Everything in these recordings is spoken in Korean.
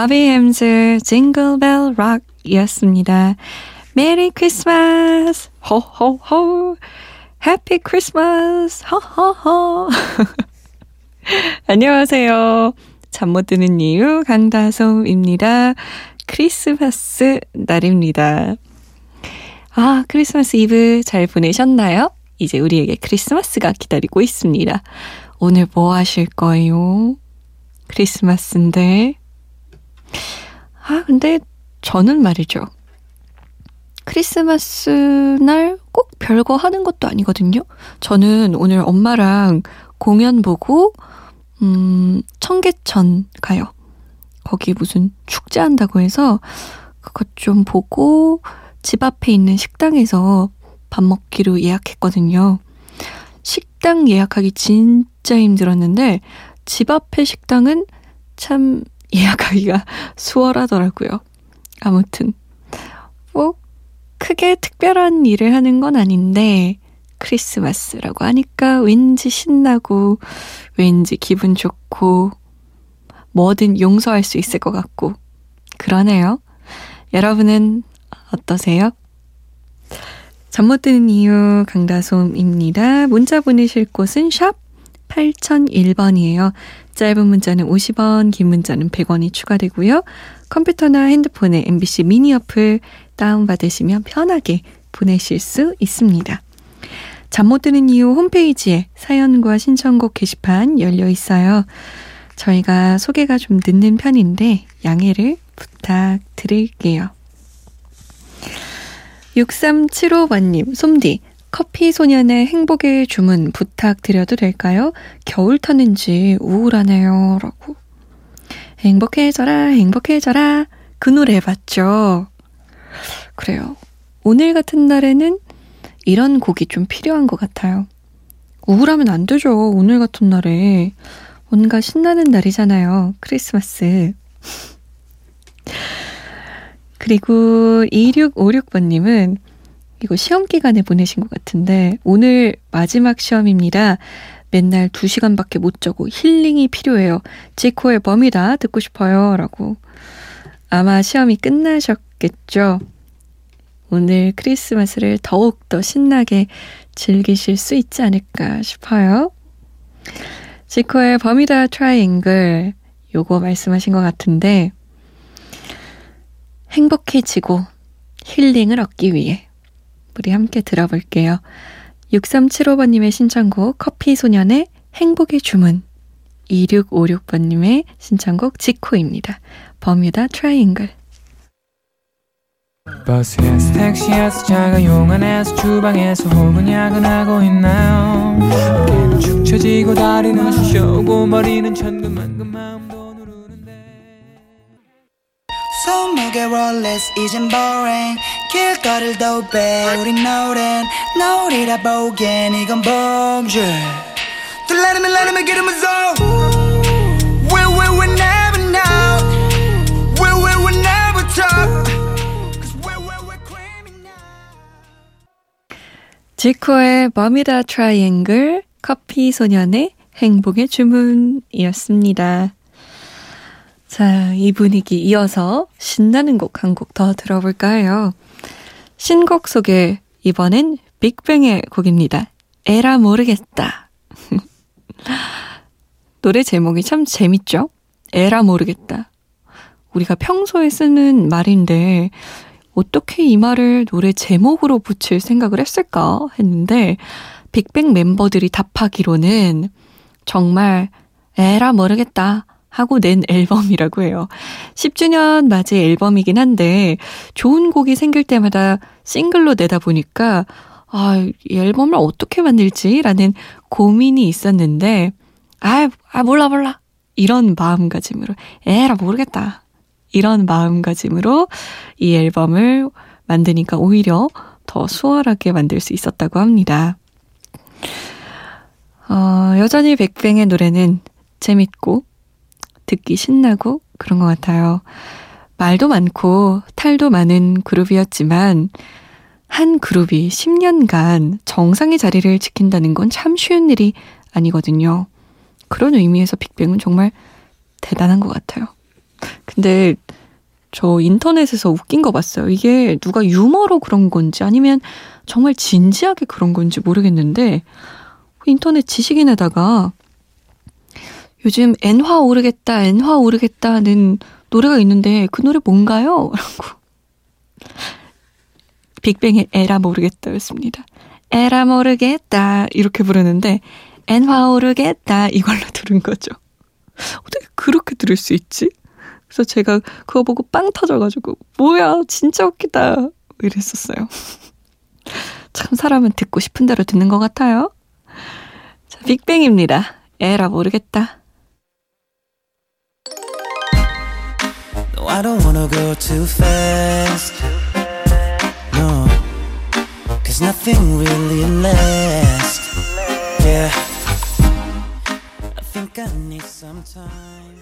바비 헬름스 Jingle Bell Rock이었습니다. Merry Christmas 호호호 Happy Christmas 호호호 안녕하세요. 잠 못 드는 이유 강다솜입니다. 크리스마스 날입니다. 아, 크리스마스 이브 잘 보내셨나요? 이제 우리에게 크리스마스가 기다리고 있습니다. 오늘 뭐 하실 거예요? 크리스마스인데. 아, 근데 저는 말이죠. 크리스마스 날 꼭 별거 하는 것도 아니거든요. 저는 오늘 엄마랑 공연 보고, 음, 청계천 가요. 거기 무슨 축제한다고 해서 그것 좀 보고 집 앞에 있는 식당에서 밥 먹기로 예약했거든요. 식당 예약하기 진짜 힘들었는데 집 앞에 식당은 참 예약하기가 수월하더라고요. 아무튼 뭐 크게 특별한 일을 하는 건 아닌데 크리스마스라고 하니까 왠지 신나고 왠지 기분 좋고 뭐든 용서할 수 있을 것 같고 그러네요. 여러분은 어떠세요? 잠 못 드는 이유 강다솜입니다. 문자 보내실 곳은 샵 8001번이에요. 짧은 문자는 50원, 긴 문자는 100원이 추가되고요. 컴퓨터나 핸드폰에 MBC 미니 어플 다운받으시면 편하게 보내실 수 있습니다. 잠 못 드는 이유 홈페이지에 사연과 신청곡 게시판 열려 있어요. 저희가 소개가 좀 늦는 편인데 양해를 부탁드릴게요. 6375번님, 솜디, 커피 소년의 행복의 주문 부탁드려도 될까요? 겨울 탔는지 우울하네요. 라고. 행복해져라, 행복해져라. 그 노래 봤죠? 그래요. 오늘 같은 날에는 이런 곡이 좀 필요한 것 같아요. 우울하면 안 되죠. 오늘 같은 날에. 뭔가 신나는 날이잖아요. 크리스마스. 그리고 2656번님은 이거 시험 기간에 보내신 것 같은데 오늘 마지막 시험입니다. 맨날 2시간밖에 못 자고 힐링이 필요해요. 지코의 범이다 듣고 싶어요. 라고. 아마 시험이 끝나셨겠죠? 오늘 크리스마스를 더욱더 신나게 즐기실 수 있지 않을까 싶어요. 지코의 버뮤다 트라이앵글 요거 말씀하신 것 같은데 행복해지고 힐링을 얻기 위해 우리 함께 들어볼게요. 6375번님의 신청곡 커피 소년의 행복의 주문. 2656번님의 신청곡 지코입니다. 버뮤다 트라이앵글. 버스에서 택시에서 자가용 안에서 주방에서 혹은 야근하고 있나요? 어깨는 축 처지고 다리는 쑤셔오고 머리는 천근만근 마음도 누르는데. 손목에 롤렉스 이젠 boring 길거리를 도배 우린 노랜 노리다 보기엔 이건 범죄 we we we criminal 지코의 버뮤다 트라이앵글 커피 소년의 행복의 주문이었습니다. 자, 이 분위기 이어서 신나는 곡 한 곡 더 들어볼까 해요. 신곡 소개, 이번엔 빅뱅의 곡입니다. 에라 모르겠다. 노래 제목이 참 재밌죠? 에라 모르겠다. 우리가 평소에 쓰는 말인데, 어떻게 이 말을 노래 제목으로 붙일 생각을 했을까 했는데, 빅뱅 멤버들이 답하기로는 정말 에라 모르겠다 하고 낸 앨범이라고 해요. 10주년 맞이 앨범이긴 한데 좋은 곡이 생길 때마다 싱글로 내다 보니까 아, 이 앨범을 어떻게 만들지라는 고민이 있었는데 아, 아 몰라 몰라 이런 마음가짐으로 에라 모르겠다 이런 마음가짐으로 이 앨범을 만드니까 오히려 더 수월하게 만들 수 있었다고 합니다. 어, 여전히 백뱅의 노래는 재밌고 듣기 신나고 그런 것 같아요. 말도 많고 탈도 많은 그룹이었지만 한 그룹이 10년간 정상의 자리를 지킨다는 건 참 쉬운 일이 아니거든요. 그런 의미에서 빅뱅은 정말 대단한 것 같아요. 근데 저 인터넷에서 웃긴 거 봤어요. 이게 누가 유머로 그런 건지 아니면 정말 진지하게 그런 건지 모르겠는데 인터넷 지식인에다가 요즘 엔화 오르겠다, 엔화 오르겠다는 노래가 있는데 그 노래 뭔가요? 라고. 빅뱅의 에라 모르겠다였습니다. 에라 모르겠다 이렇게 부르는데 엔화 오르겠다 이걸로 들은 거죠. 어떻게 그렇게 들을 수 있지? 그래서 제가 그거 보고 빵 터져가지고 뭐야 진짜 웃기다 이랬었어요. 참 사람은 듣고 싶은 대로 듣는 것 같아요. 자, 빅뱅입니다. 에라 모르겠다. I don't wanna go too fast. No, cause nothing really lasts. Yeah, I think I need some time.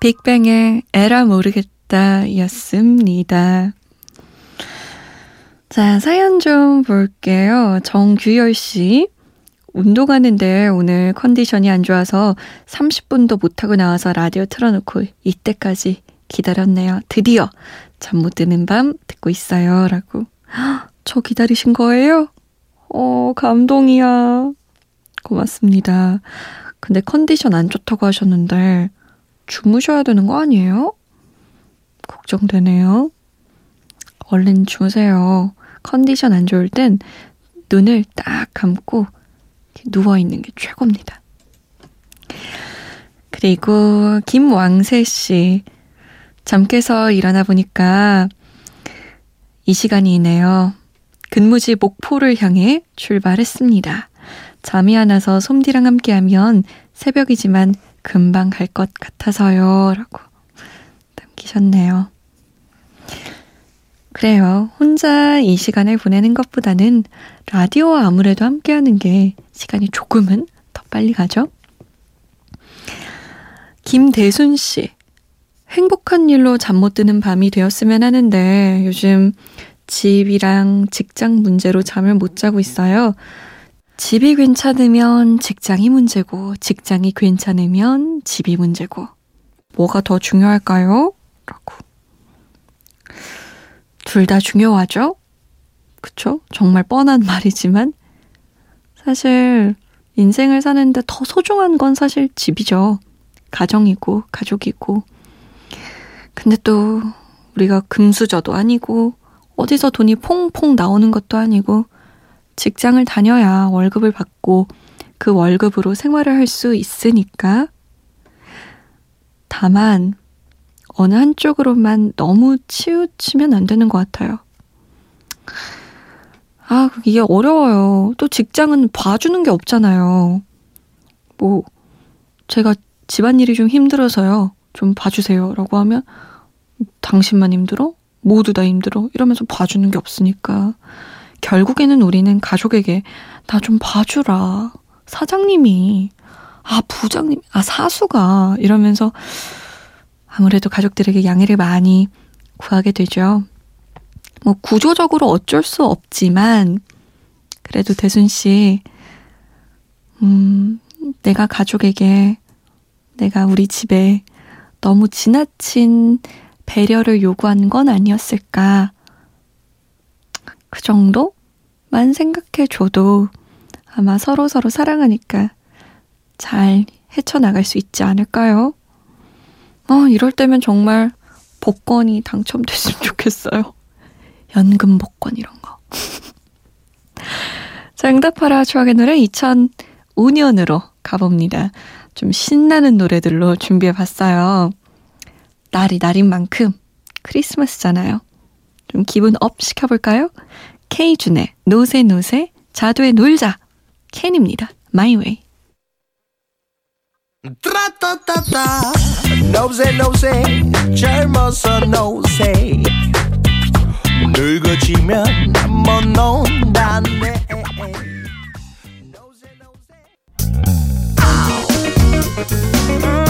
빅뱅의 에라 모르겠다 였습니다. 자, 사연 좀 볼게요. 정규열 씨. 운동하는데 오늘 컨디션이 안 좋아서 30분도 못하고 나와서 라디오 틀어놓고 이때까지 기다렸네요. 드디어 잠 못 드는 밤 듣고 있어요. 라고. 헉, 저 기다리신 거예요? 어, 감동이야. 고맙습니다. 근데 컨디션 안 좋다고 하셨는데 주무셔야 되는 거 아니에요? 걱정되네요. 얼른 주무세요. 컨디션 안 좋을 땐 눈을 딱 감고 누워있는 게 최고입니다. 그리고 김왕세 씨. 잠 깨서 일어나 보니까 이 시간이네요. 근무지 목포를 향해 출발했습니다. 잠이 안 와서 솜디랑 함께 하면 새벽이지만 금방 갈 것 같아서요. 라고 남기셨네요. 그래요. 혼자 이 시간을 보내는 것보다는 라디오와 아무래도 함께하는 게 시간이 조금은 더 빨리 가죠. 김대순 씨. 행복한 일로 잠 못 드는 밤이 되었으면 하는데 요즘 집이랑 직장 문제로 잠을 못 자고 있어요. 집이 괜찮으면 직장이 문제고 직장이 괜찮으면 집이 문제고 뭐가 더 중요할까요? 라고. 둘 다 중요하죠? 그쵸? 정말 뻔한 말이지만 사실 인생을 사는데 더 소중한 건 사실 집이죠. 가정이고 가족이고. 근데 또 우리가 금수저도 아니고 어디서 돈이 퐁퐁 나오는 것도 아니고 직장을 다녀야 월급을 받고 그 월급으로 생활을 할 수 있으니까. 다만 어느 한쪽으로만 너무 치우치면 안 되는 것 같아요. 아, 이게 어려워요. 또 직장은 봐주는 게 없잖아요. 뭐, 제가 집안일이 좀 힘들어서요. 좀 봐주세요. 라고 하면, 당신만 힘들어? 모두 다 힘들어? 이러면서 봐주는 게 없으니까. 결국에는 우리는 가족에게, 나 좀 봐주라. 사장님이, 아, 부장님, 아, 사수가, 이러면서 아무래도 가족들에게 양해를 많이 구하게 되죠. 뭐 구조적으로 어쩔 수 없지만 그래도 대순 씨, 음, 내가 가족에게 내가 우리 집에 너무 지나친 배려를 요구한 건 아니었을까. 그 정도만 생각해 줘도 아마 서로 서로 사랑하니까 잘 헤쳐나갈 수 있지 않을까요? 어, 이럴 때면 정말 복권이 당첨됐으면 좋겠어요. 연금 복권 이런 거. 자, 응답하라 추억의 노래 2005년으로 가봅니다. 좀 신나는 노래들로 준비해 봤어요. 날이 날인 만큼 크리스마스잖아요. 좀 기분 up 시켜볼까요? K준의 노세 노세 자두의 놀자 캔입니다. My way. 노세 노세 젊어서 노세 늙어지면 못 논다네. 노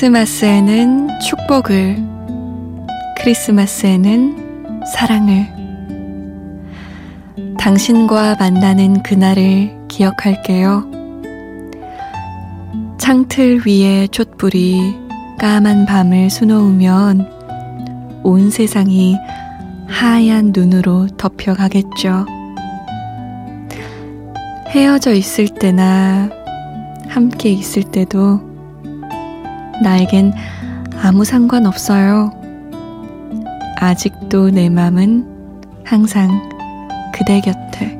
크리스마스에는 축복을, 크리스마스에는 사랑을, 당신과 만나는 그날을 기억할게요. 창틀 위에 촛불이 까만 밤을 수놓으면 온 세상이 하얀 눈으로 덮여가겠죠. 헤어져 있을 때나 함께 있을 때도 나에겐 아무 상관 없어요. 아직도 내 맘은 항상 그대 곁에.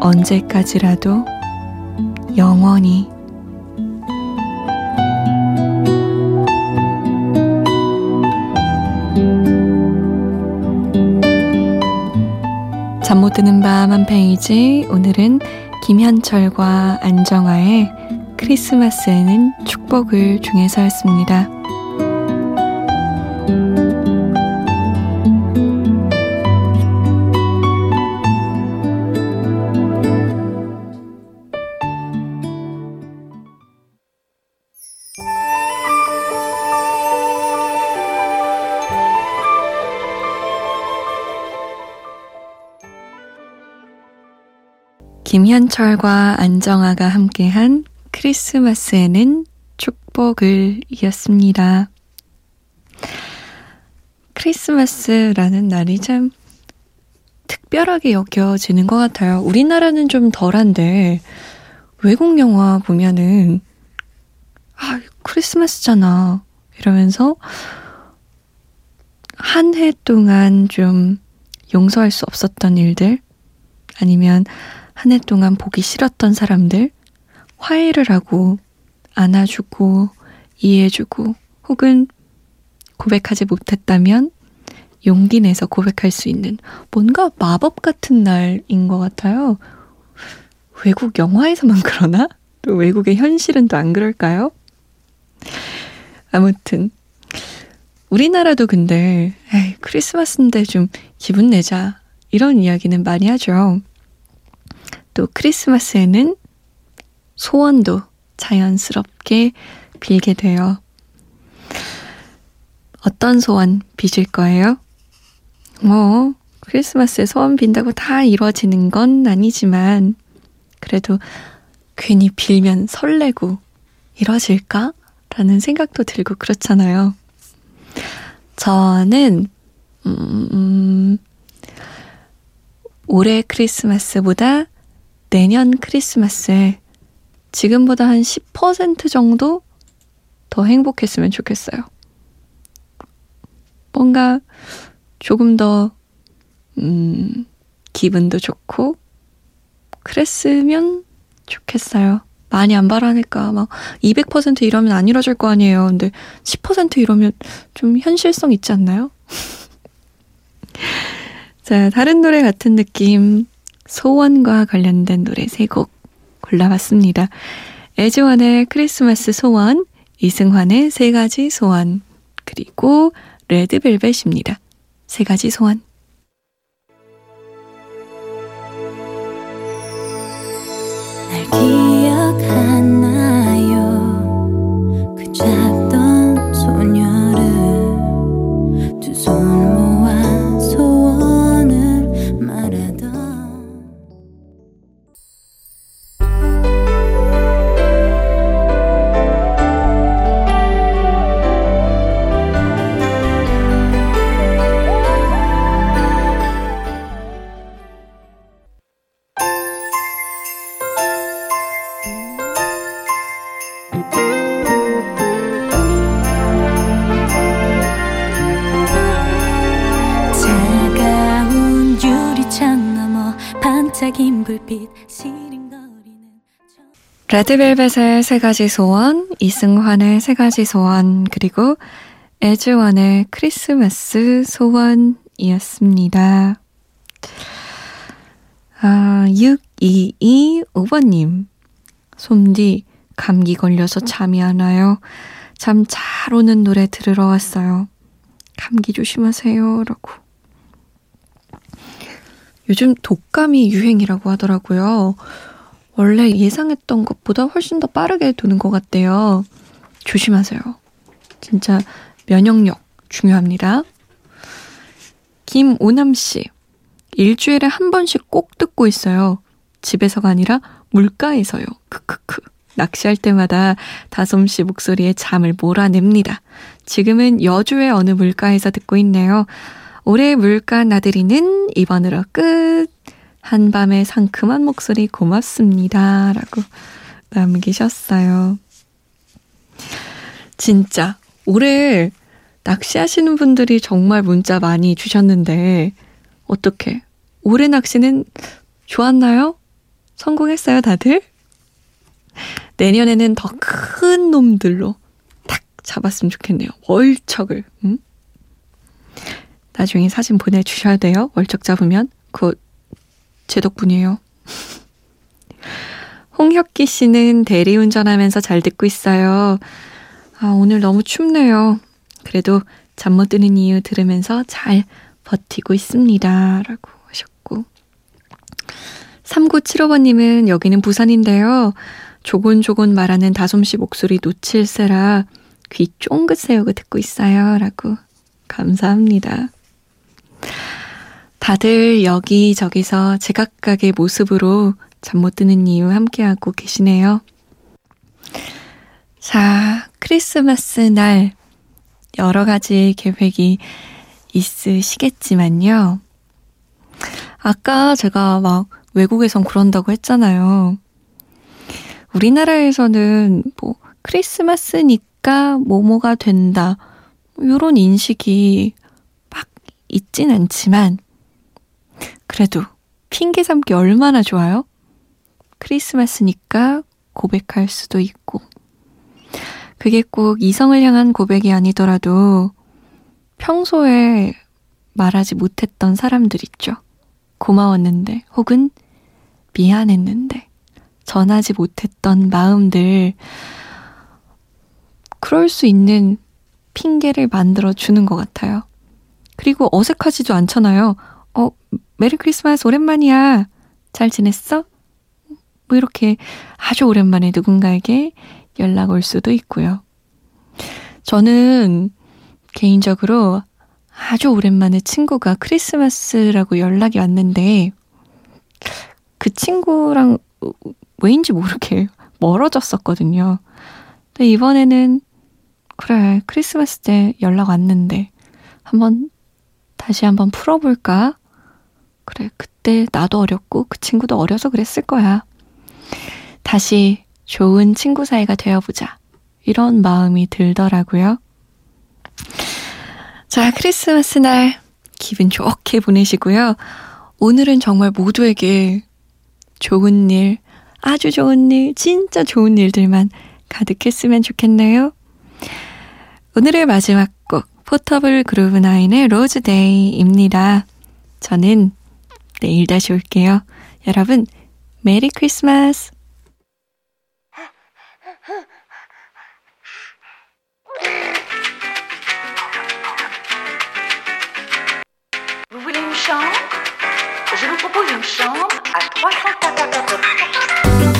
언제까지라도 영원히. 잠 못 드는 밤 한 페이지. 오늘은 김현철과 안정아의 크리스마스에는 축복을 중에서였습니다. 김현철과 안정아가 함께한 크리스마스에는 축복을 이었습니다. 크리스마스라는 날이 참 특별하게 여겨지는 것 같아요. 우리나라는 좀 덜한데 외국 영화 보면은 아 크리스마스잖아 이러면서 한 해 동안 좀 용서할 수 없었던 일들 아니면 한 해 동안 보기 싫었던 사람들 화해를 하고 안아주고 이해해주고 혹은 고백하지 못했다면 용기 내서 고백할 수 있는 뭔가 마법 같은 날인 것 같아요. 외국 영화에서만 그러나? 또 외국의 현실은 또 안 그럴까요? 아무튼 우리나라도 근데 에이, 크리스마스인데 좀 기분 내자 이런 이야기는 많이 하죠. 또 크리스마스에는 소원도 자연스럽게 빌게 돼요. 어떤 소원 비실 거예요? 뭐, 크리스마스에 소원 빈다고 다 이루어지는 건 아니지만, 그래도 괜히 빌면 설레고 이루어질까? 라는 생각도 들고 그렇잖아요. 저는, 음, 음, 올해 크리스마스보다 내년 크리스마스에 지금보다 한 10% 정도 더 행복했으면 좋겠어요. 뭔가 조금 더, 음, 기분도 좋고, 그랬으면 좋겠어요. 많이 안 바라니까 막 200% 이러면 안 이뤄질 거 아니에요. 근데 10% 이러면 좀 현실성 있지 않나요? 자, 다른 노래 같은 느낌 소원과 관련된 노래 세 곡 골라봤습니다. 에즈원의 크리스마스 소원, 이승환의 세 가지 소원, 그리고 레드벨벳입니다. 세 가지 소원. 날 기억하 레드벨벳의 세 가지 소원, 이승환의 세 가지 소원, 그리고 에즈원의 크리스마스 소원이었습니다. 아, 6225번님. 솜디, 감기 걸려서 잠이 안 와요. 잠 잘 오는 노래 들으러 왔어요. 감기 조심하세요. 라고. 요즘 독감이 유행이라고 하더라고요. 원래 예상했던 것보다 훨씬 더 빠르게 도는 것 같대요. 조심하세요. 진짜 면역력 중요합니다. 김오남 씨. 일주일에 한 번씩 꼭 듣고 있어요. 집에서가 아니라 물가에서요. 크크크. 낚시할 때마다 다솜 씨 목소리에 잠을 몰아냅니다. 지금은 여주의 어느 물가에서 듣고 있네요. 올해 물가 나들이는 이번으로 끝. 한밤의 상큼한 목소리 고맙습니다. 라고 남기셨어요. 진짜 올해 낚시하시는 분들이 정말 문자 많이 주셨는데 어떻게 올해 낚시는 좋았나요? 성공했어요, 다들? 내년에는 더 큰 놈들로 탁 잡았으면 좋겠네요. 월척을. 음? 나중에 사진 보내주셔야 돼요. 월척 잡으면. 그거 제 덕분이에요. 홍혁기 씨는 대리운전하면서 잘 듣고 있어요. 아, 오늘 너무 춥네요. 그래도 잠 못 드는 이유 들으면서 잘 버티고 있습니다. 라고 하셨고. 3975번님은 여기는 부산인데요. 조곤조곤 말하는 다솜씨 목소리 놓칠세라 귀 쫑긋 세우고 듣고 있어요. 라고. 감사합니다. 다들 여기저기서 제각각의 모습으로 잠 못 드는 이유 함께하고 계시네요. 자, 크리스마스 날 여러 가지 계획이 있으시겠지만요. 아까 제가 막 외국에선 그런다고 했잖아요. 우리나라에서는 뭐 크리스마스니까 뭐뭐가 된다. 이런 인식이 막 있진 않지만 그래도 핑계 삼기 얼마나 좋아요? 크리스마스니까 고백할 수도 있고 그게 꼭 이성을 향한 고백이 아니더라도 평소에 말하지 못했던 사람들 있죠. 고마웠는데 혹은 미안했는데 전하지 못했던 마음들 그럴 수 있는 핑계를 만들어 주는 것 같아요. 그리고 어색하지도 않잖아요. 어, 메리 크리스마스 오랜만이야. 잘 지냈어? 뭐 이렇게 아주 오랜만에 누군가에게 연락 올 수도 있고요. 저는 개인적으로 아주 오랜만에 친구가 크리스마스라고 연락이 왔는데 그 친구랑 왜인지 모르게 멀어졌었거든요. 근데 이번에는 그래 크리스마스 때 연락 왔는데 한번 다시 한번 풀어볼까? 그래 그때 나도 어렸고 그 친구도 어려서 그랬을 거야. 다시 좋은 친구 사이가 되어보자. 이런 마음이 들더라고요. 자, 크리스마스 날 기분 좋게 보내시고요. 오늘은 정말 모두에게 좋은 일, 아주 좋은 일, 진짜 좋은 일들만 가득했으면 좋겠네요. 오늘의 마지막 곡, 포터블 그루브나인의 로즈데이입니다. 저는 내일 다시 올게요. 여러분, 메리 크리스마스! Je vous propose une chambre à 344.